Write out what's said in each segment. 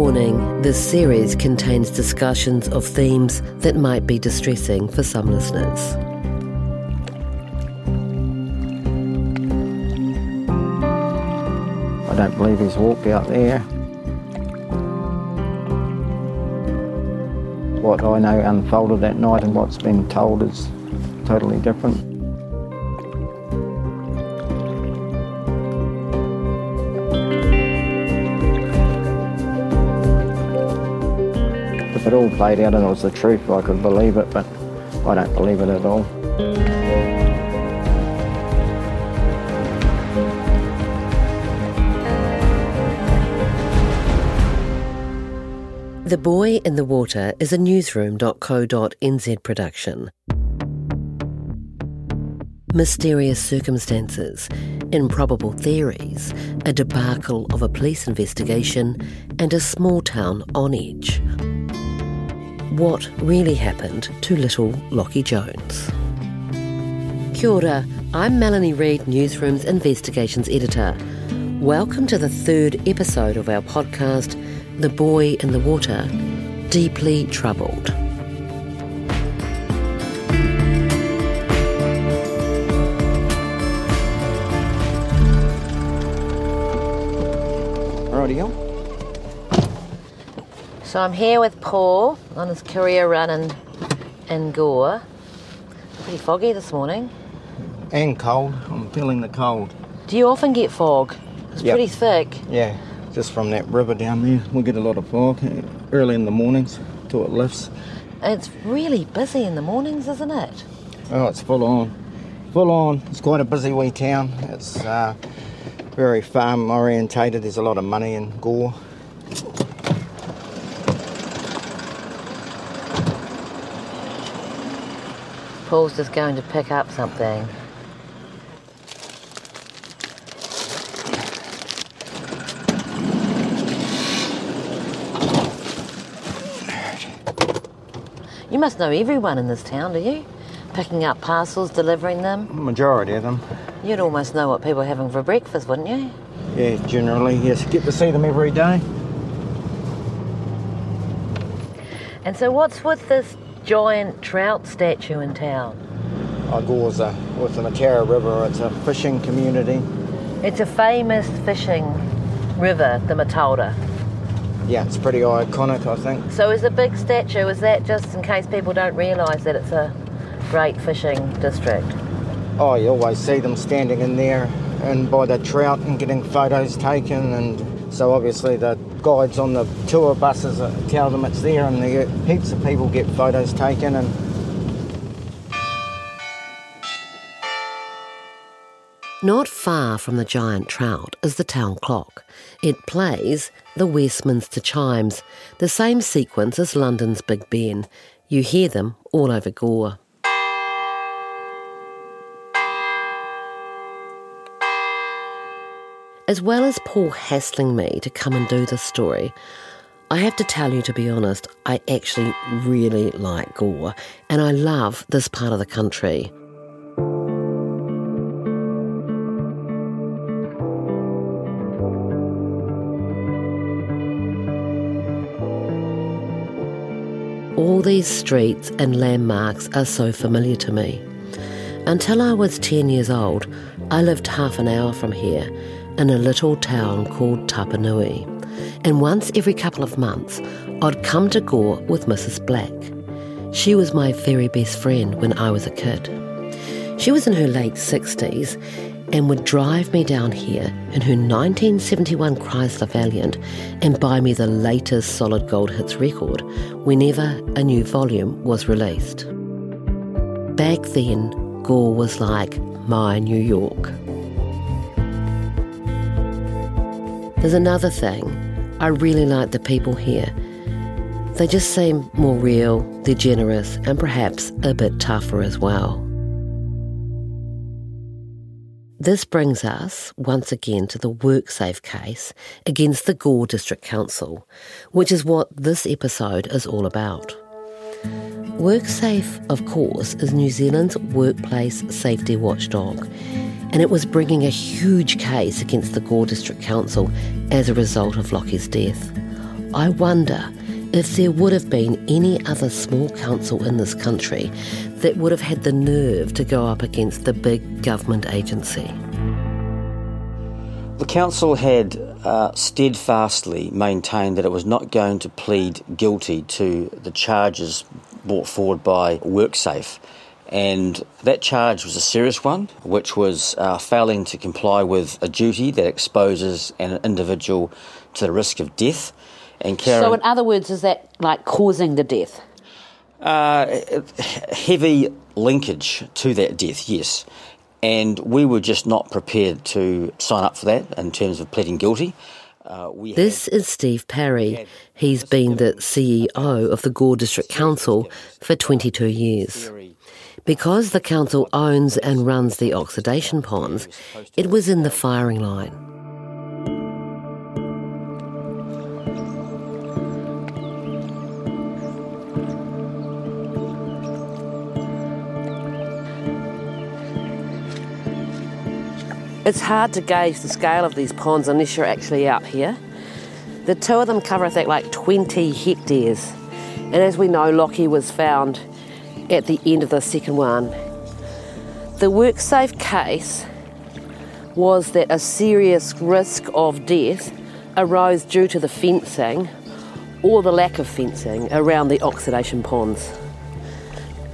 Warning this series contains discussions of themes that might be distressing for some listeners. I don't believe he's walked out there. What I know unfolded that night and what's been told is totally different. All played out and it was the truth, I could believe it, but I don't believe it at all. The Boy in the Water is a newsroom.co.nz production. Mysterious circumstances, improbable theories, a debacle of a police investigation, and a small town on edge. What really happened to little Lachie Jones? Kia ora, I'm Melanie Reid, Newsroom's Investigations Editor. Welcome to the third episode of our podcast, The Boy in the Water, Deeply Troubled. Rightio. So I'm here with Paul on his career run in, in Gore. Pretty foggy this morning. And cold. I'm feeling the cold. Do you often get fog? It's Yep. pretty thick. Yeah, just from that river down there. We get a lot of fog early in the mornings till it lifts. It's really busy in the mornings, isn't it? Oh, it's full on. Full on. It's quite a busy wee town. It's uh, very farm orientated. There's a lot of money in Gore. Paul's just going to pick up something. You must know everyone in this town, do you? Picking up parcels, delivering them. Majority of them. You'd almost know what people are having for breakfast, wouldn't you? Yeah, generally, yes. Get to see them every day. And so, what's with this giant trout statue in town? I Gore's a, with the Mataura River. It's a fishing community. It's a famous fishing river, the Mataura. Yeah, it's pretty iconic, I think. So, is the big statue, is that just in case people don't realise that it's a great fishing district? Oh, you always see them standing in there and by the trout and getting photos taken. And so obviously the guides on the tour buses tell them it's there, and the heaps of people get photos taken. And Not far from the giant trout is the town clock. It plays the Westminster chimes, the same sequence as London's Big Ben. You hear them all over Gore. As well as Paul hassling me to come and do this story, I have to tell you, to be honest, I actually really like Gore and I love this part of the country. All these streets and landmarks are so familiar to me. Until I was 10 years old, I lived half an hour from here in a little town called Tapanui. And once every couple of months, I'd come to Gore with Mrs. Black. She was my very best friend when I was a kid. She was in her late 60s and would drive me down here in her 1971 Chrysler Valiant and buy me the latest Solid Gold Hits record whenever a new volume was released. Back then, Gore was like my New York. There's another thing. I really like the people here. They just seem more real, they're generous, and perhaps a bit tougher as well. This brings us once again to the WorkSafe case against the Gore District Council, which is what this episode is all about. WorkSafe, of course, is New Zealand's workplace safety watchdog, and it was bringing a huge case against the Gore District Council as a result of Lachie's death. I wonder if there would have been any other small council in this country that would have had the nerve to go up against the big government agency. The council had uh, steadfastly maintained that it was not going to plead guilty to the charges brought forward by WorkSafe. And that charge was a serious one, which was uh, failing to comply with a duty that exposes an individual to the risk of death. And Karen, So, in other words, is that like causing the death? uh, heavy linkage to that death, yes. And we were just not prepared to sign up for that in terms of pleading guilty. Uh, we This is Steve Parry. He's been the CEO of the Gore District Council for 22 years. Because the council owns and runs the oxidation ponds, it was in the firing line. It's hard to gauge the scale of these ponds unless you're actually out here. The two of them cover, I think, like 20 hectares. And as we know, Lachie was found at the end of the second one. The WorkSafe case was that a serious risk of death arose due to the fencing or the lack of fencing around the oxidation ponds.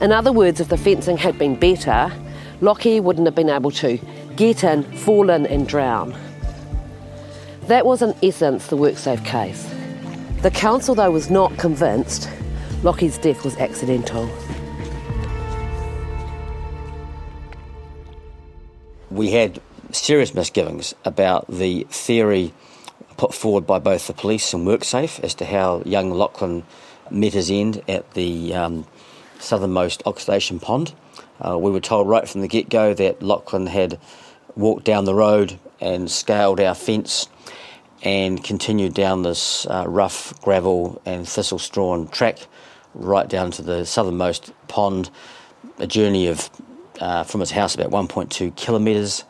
In other words, if the fencing had been better, Lachie wouldn't have been able to get in, fall in, and drown. That was, in essence, the WorkSafe case. The council, though, was not convinced Lachie's death was accidental. We had serious misgivings about the theory put forward by both the police and WorkSafe as to how young Lachlan met his end at the um, southernmost oxidation pond. Uh, we were told right from the get go that Lachlan had walked down the road and scaled our fence and continued down this uh, rough gravel and thistle strewn track right down to the southernmost pond, a journey of uh, from his house about 1.2 kilometres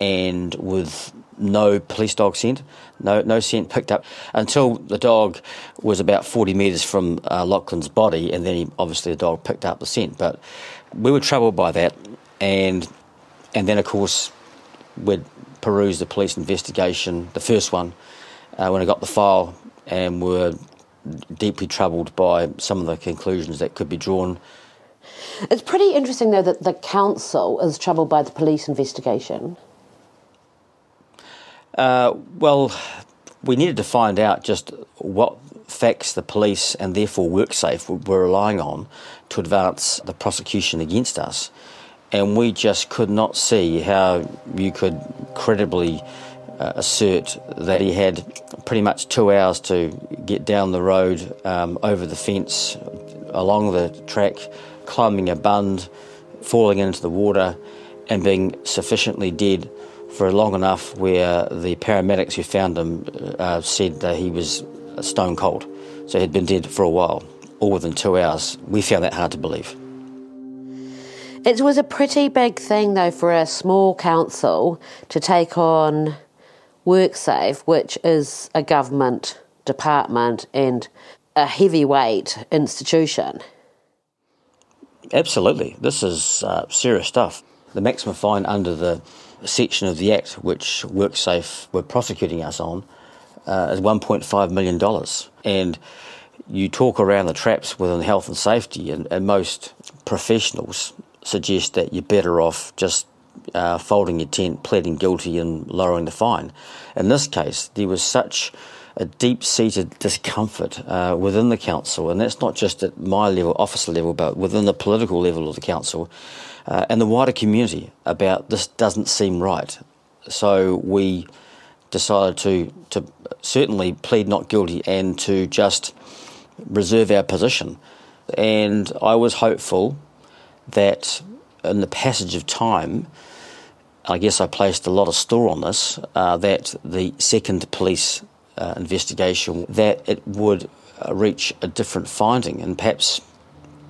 and with no police dog scent, no no scent picked up until the dog was about 40 metres from uh, Lachlan's body, and then he, obviously the dog picked up the scent. But we were troubled by that, and and then of course we'd perused the police investigation, the first one, uh, when I got the file, and were deeply troubled by some of the conclusions that could be drawn. It's pretty interesting, though, that the council is troubled by the police investigation. Uh, well, we needed to find out just what facts the police and therefore WorkSafe were relying on to advance the prosecution against us. And we just could not see how you could credibly uh, assert that he had pretty much two hours to get down the road, um, over the fence, along the track, climbing a bund, falling into the water, and being sufficiently dead for long enough where the paramedics who found him uh, said that he was stone cold. So he'd been dead for a while, all within two hours. We found that hard to believe. It was a pretty big thing, though, for a small council to take on WorkSafe, which is a government department and a heavyweight institution. Absolutely. This is uh, serious stuff. The maximum fine under the section of the Act which WorkSafe were prosecuting us on uh, is $1.5 million. And you talk around the traps within health and safety, and, and most professionals suggest that you're better off just uh, folding your tent, pleading guilty, and lowering the fine. In this case, there was such a deep seated discomfort uh, within the council, and that's not just at my level, officer level, but within the political level of the council uh, and the wider community about this doesn't seem right. So we decided to, to certainly plead not guilty and to just reserve our position. And I was hopeful that in the passage of time, I guess I placed a lot of store on this, uh, that the second police uh, investigation, that it would uh, reach a different finding and perhaps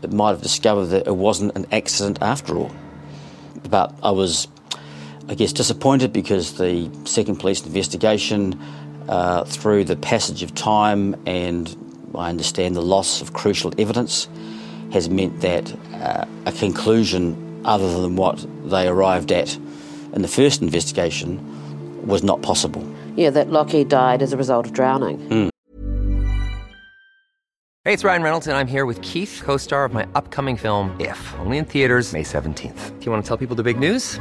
it might have discovered that it wasn't an accident after all. But I was, I guess, disappointed because the second police investigation, uh, through the passage of time and I understand the loss of crucial evidence, has meant that uh, a conclusion other than what they arrived at in the first investigation was not possible. Yeah, that Lachie died as a result of drowning. Mm. Hey, it's Ryan Reynolds, and I'm here with Keith, co star of my upcoming film, If, only in theaters, May 17th. Do you want to tell people the big news?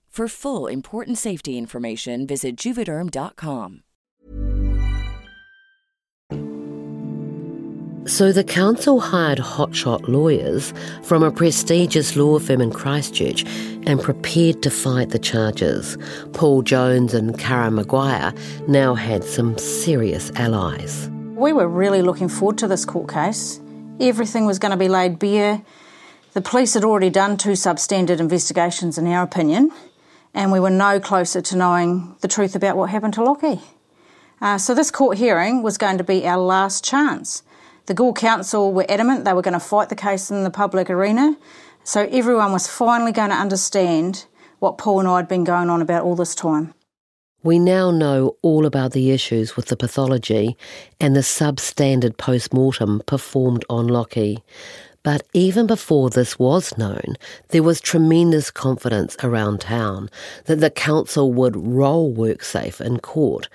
For full important safety information, visit juvederm.com. So the council hired hotshot lawyers from a prestigious law firm in Christchurch and prepared to fight the charges. Paul Jones and Karen McGuire now had some serious allies. We were really looking forward to this court case. Everything was going to be laid bare. The police had already done two substandard investigations, in our opinion, and we were no closer to knowing the truth about what happened to Lachie. Uh, so this court hearing was going to be our last chance. The Gore Council were adamant they were going to fight the case in the public arena, so everyone was finally going to understand what Paul and I had been going on about all this time. We now know all about the issues with the pathology and the substandard post mortem performed on Lockie. But even before this was known, there was tremendous confidence around town that the council would roll WorkSafe in court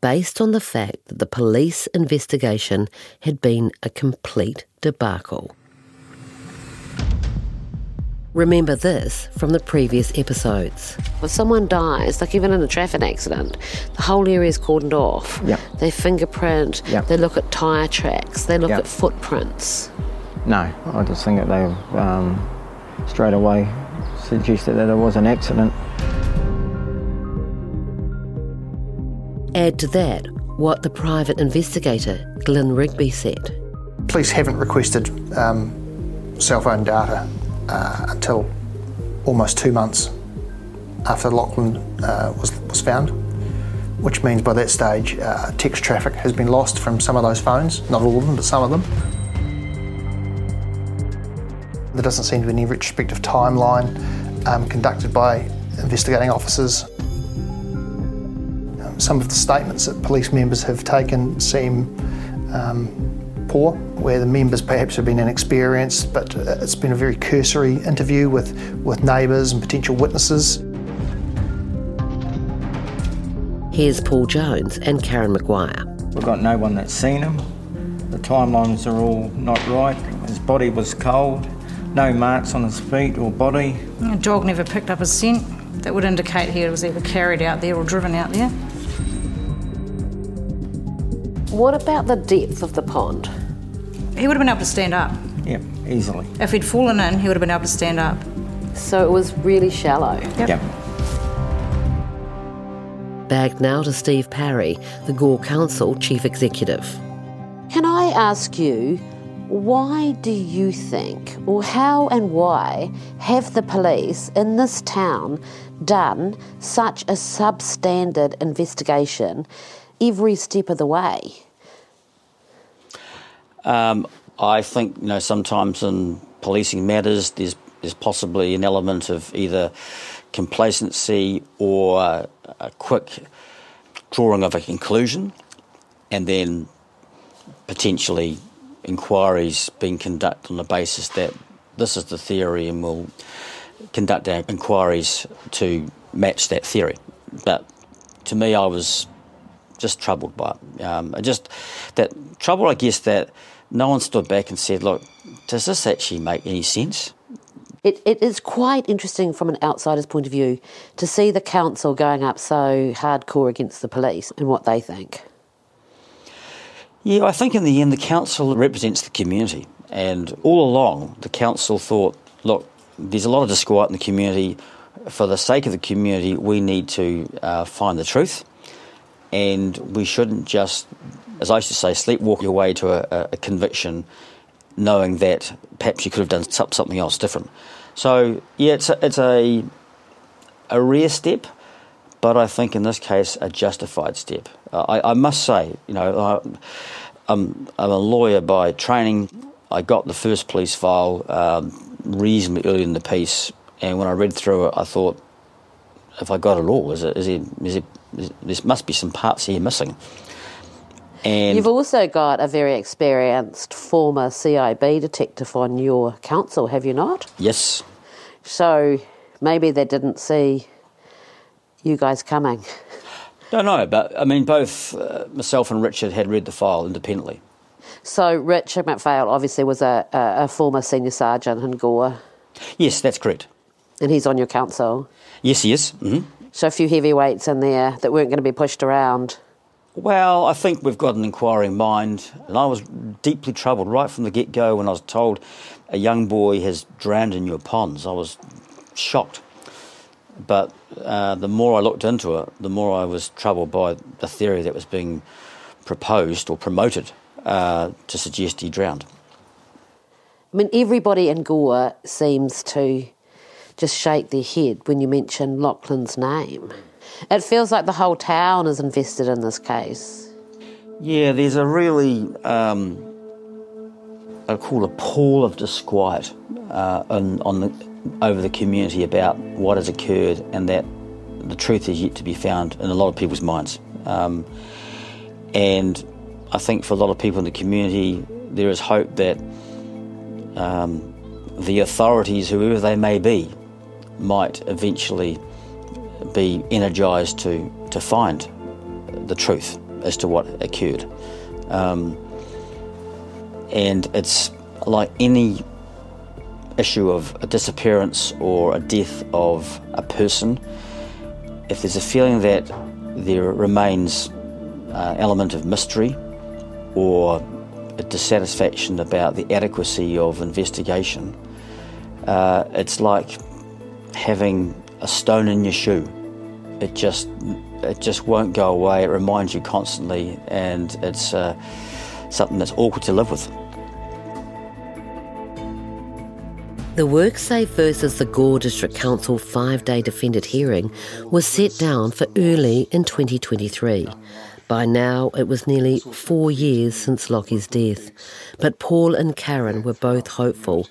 based on the fact that the police investigation had been a complete debacle. Remember this from the previous episodes. If someone dies, like even in a traffic accident, the whole area is cordoned off. Yep. They fingerprint, Yep. they look at tyre tracks, they look Yep. at footprints. No, I just think that they um, straight away suggested that it was an accident. Add to that what the private investigator Glyn Rigby said. Police haven't requested um, cell phone data uh, until almost two months after Lachlan uh, was, was found, which means by that stage uh, text traffic has been lost from some of those phones, not all of them, but some of them. There doesn't seem to be any retrospective timeline um, conducted by investigating officers. Um, some of the statements that police members have taken seem um, poor, where the members perhaps have been inexperienced, but uh, it's been a very cursory interview with, with neighbours and potential witnesses. Here's Paul Jones and Karen McGuire. We've got no one that's seen him. The timelines are all not right. His body was cold, no marks on his feet or body. The dog never picked up a scent that would indicate he was either carried out there or driven out there. What about the depth of the pond? He would have been able to stand up. Yeah, easily. If he'd fallen in, he would have been able to stand up. So it was really shallow. Yep. Yeah. Back now to Steve Parry, the Gore Council Chief Executive. Can I ask you, why do you think, or how and why, have the police in this town done such a substandard investigation every step of the way? Um, I think you know sometimes in policing matters, there's there's possibly an element of either complacency or a quick drawing of a conclusion, and then potentially inquiries being conducted on the basis that this is the theory, and we'll conduct our inquiries to match that theory. But to me, I was just troubled by it. Um, just that trouble, I guess, that no one stood back and said, "Look, does this actually make any sense?" It, it is quite interesting from an outsider's point of view to see the council going up so hardcore against the police and what they think. Yeah, I think in the end the council represents the community, and all along the council thought, look, there's a lot of disquiet in the community. For the sake of the community, we need to uh, find the truth, and we shouldn't just, as I used to say, sleepwalk your way to a, a conviction, knowing that perhaps you could have done something else different. So yeah, it's a, it's a a rare step, but I think in this case a justified step. I, I, must say, you know, I, I'm, I'm a lawyer by training. I got the first police file um, reasonably early in the piece, and when I read through it, I thought, if I got it all, is it, is it, is it, is, there must be some parts here missing. And You've also got a very experienced former CIB detective on your council, have you not? Yes. So maybe they didn't see you guys coming. Don't know, but I mean, both uh, myself and Richard had read the file independently. So Richard McPhail obviously was a, a, a former senior sergeant in Gore. Yes, that's correct. And he's on your council. Yes, he is. Mm-hmm. So a few heavyweights in there that weren't going to be pushed around. Well, I think we've got an inquiring mind, and I was deeply troubled right from the get go when I was told a young boy has drowned in your ponds. I was shocked. But uh, the more I looked into it, the more I was troubled by the theory that was being proposed or promoted uh, to suggest he drowned. I mean, everybody in Gore seems to just shake their head when you mention Lachlan's name. It feels like the whole town is invested in this case. Yeah, there's a really, um, I call a pall of disquiet uh, on, on the, over the community about what has occurred and that the truth is yet to be found in a lot of people's minds. Um, and I think for a lot of people in the community, there is hope that um, the authorities, whoever they may be, might eventually be energised to, to find the truth as to what occurred. Um, and it's like any issue of a disappearance or a death of a person, if there's a feeling that there remains an element of mystery or a dissatisfaction about the adequacy of investigation, uh, it's like having a stone in your shoe. It just it just won't go away. It reminds you constantly, and it's uh, something that's awkward to live with. The WorkSafe versus the Gore District Council five day defended hearing was set down for early in 2023. By now, it was nearly four years since Lachie's death, but Paul and Karen were both hopeful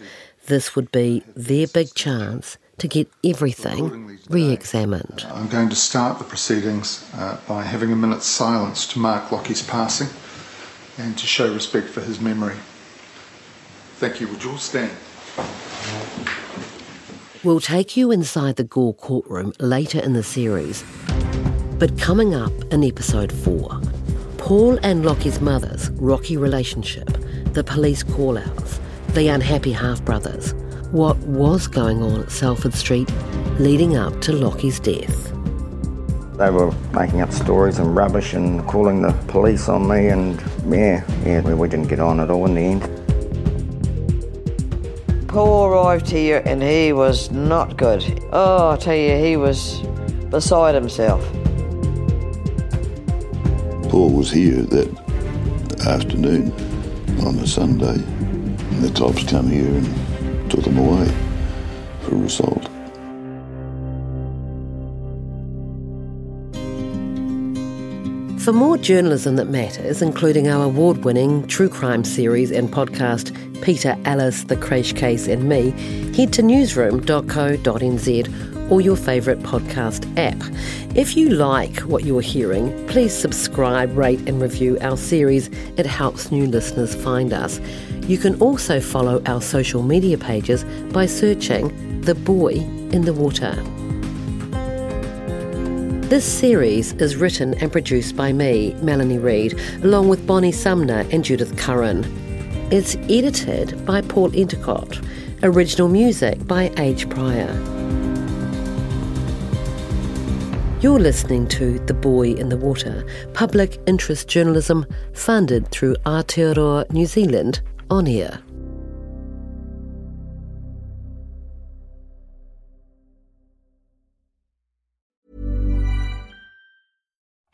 this would be their big chance to get everything re examined. I'm going to start the proceedings uh, by having a minute's silence to mark Lachie's passing and to show respect for his memory. Thank you. Would you all stand? We'll take you inside the Gore courtroom later in the series. But coming up in episode 4, Paul and Lachie's mother's rocky relationship, the police call outs, the unhappy half brothers, what was going on at Salford Street leading up to Lachie's death. They were making up stories and rubbish and calling the police on me, and yeah, yeah, we didn't get on at all in the end. Paul arrived here and he was not good. Oh, I tell you, he was beside himself. Paul was here that afternoon on a Sunday, and the cops come here and took him away for assault. For more journalism that matters, including our award winning true crime series and podcast, Peter, Alice, The Crash Case, and Me, head to newsroom.co.nz or your favourite podcast app. If you like what you're hearing, please subscribe, rate, and review our series. It helps new listeners find us. You can also follow our social media pages by searching The Boy in the Water. This series is written and produced by me, Melanie Reid, along with Bonnie Sumner and Judith Curran. It's edited by Paul Endicott. Original music by Age Pryor. You're listening to The Boy in the Water, public interest journalism funded through Aotearoa New Zealand on air.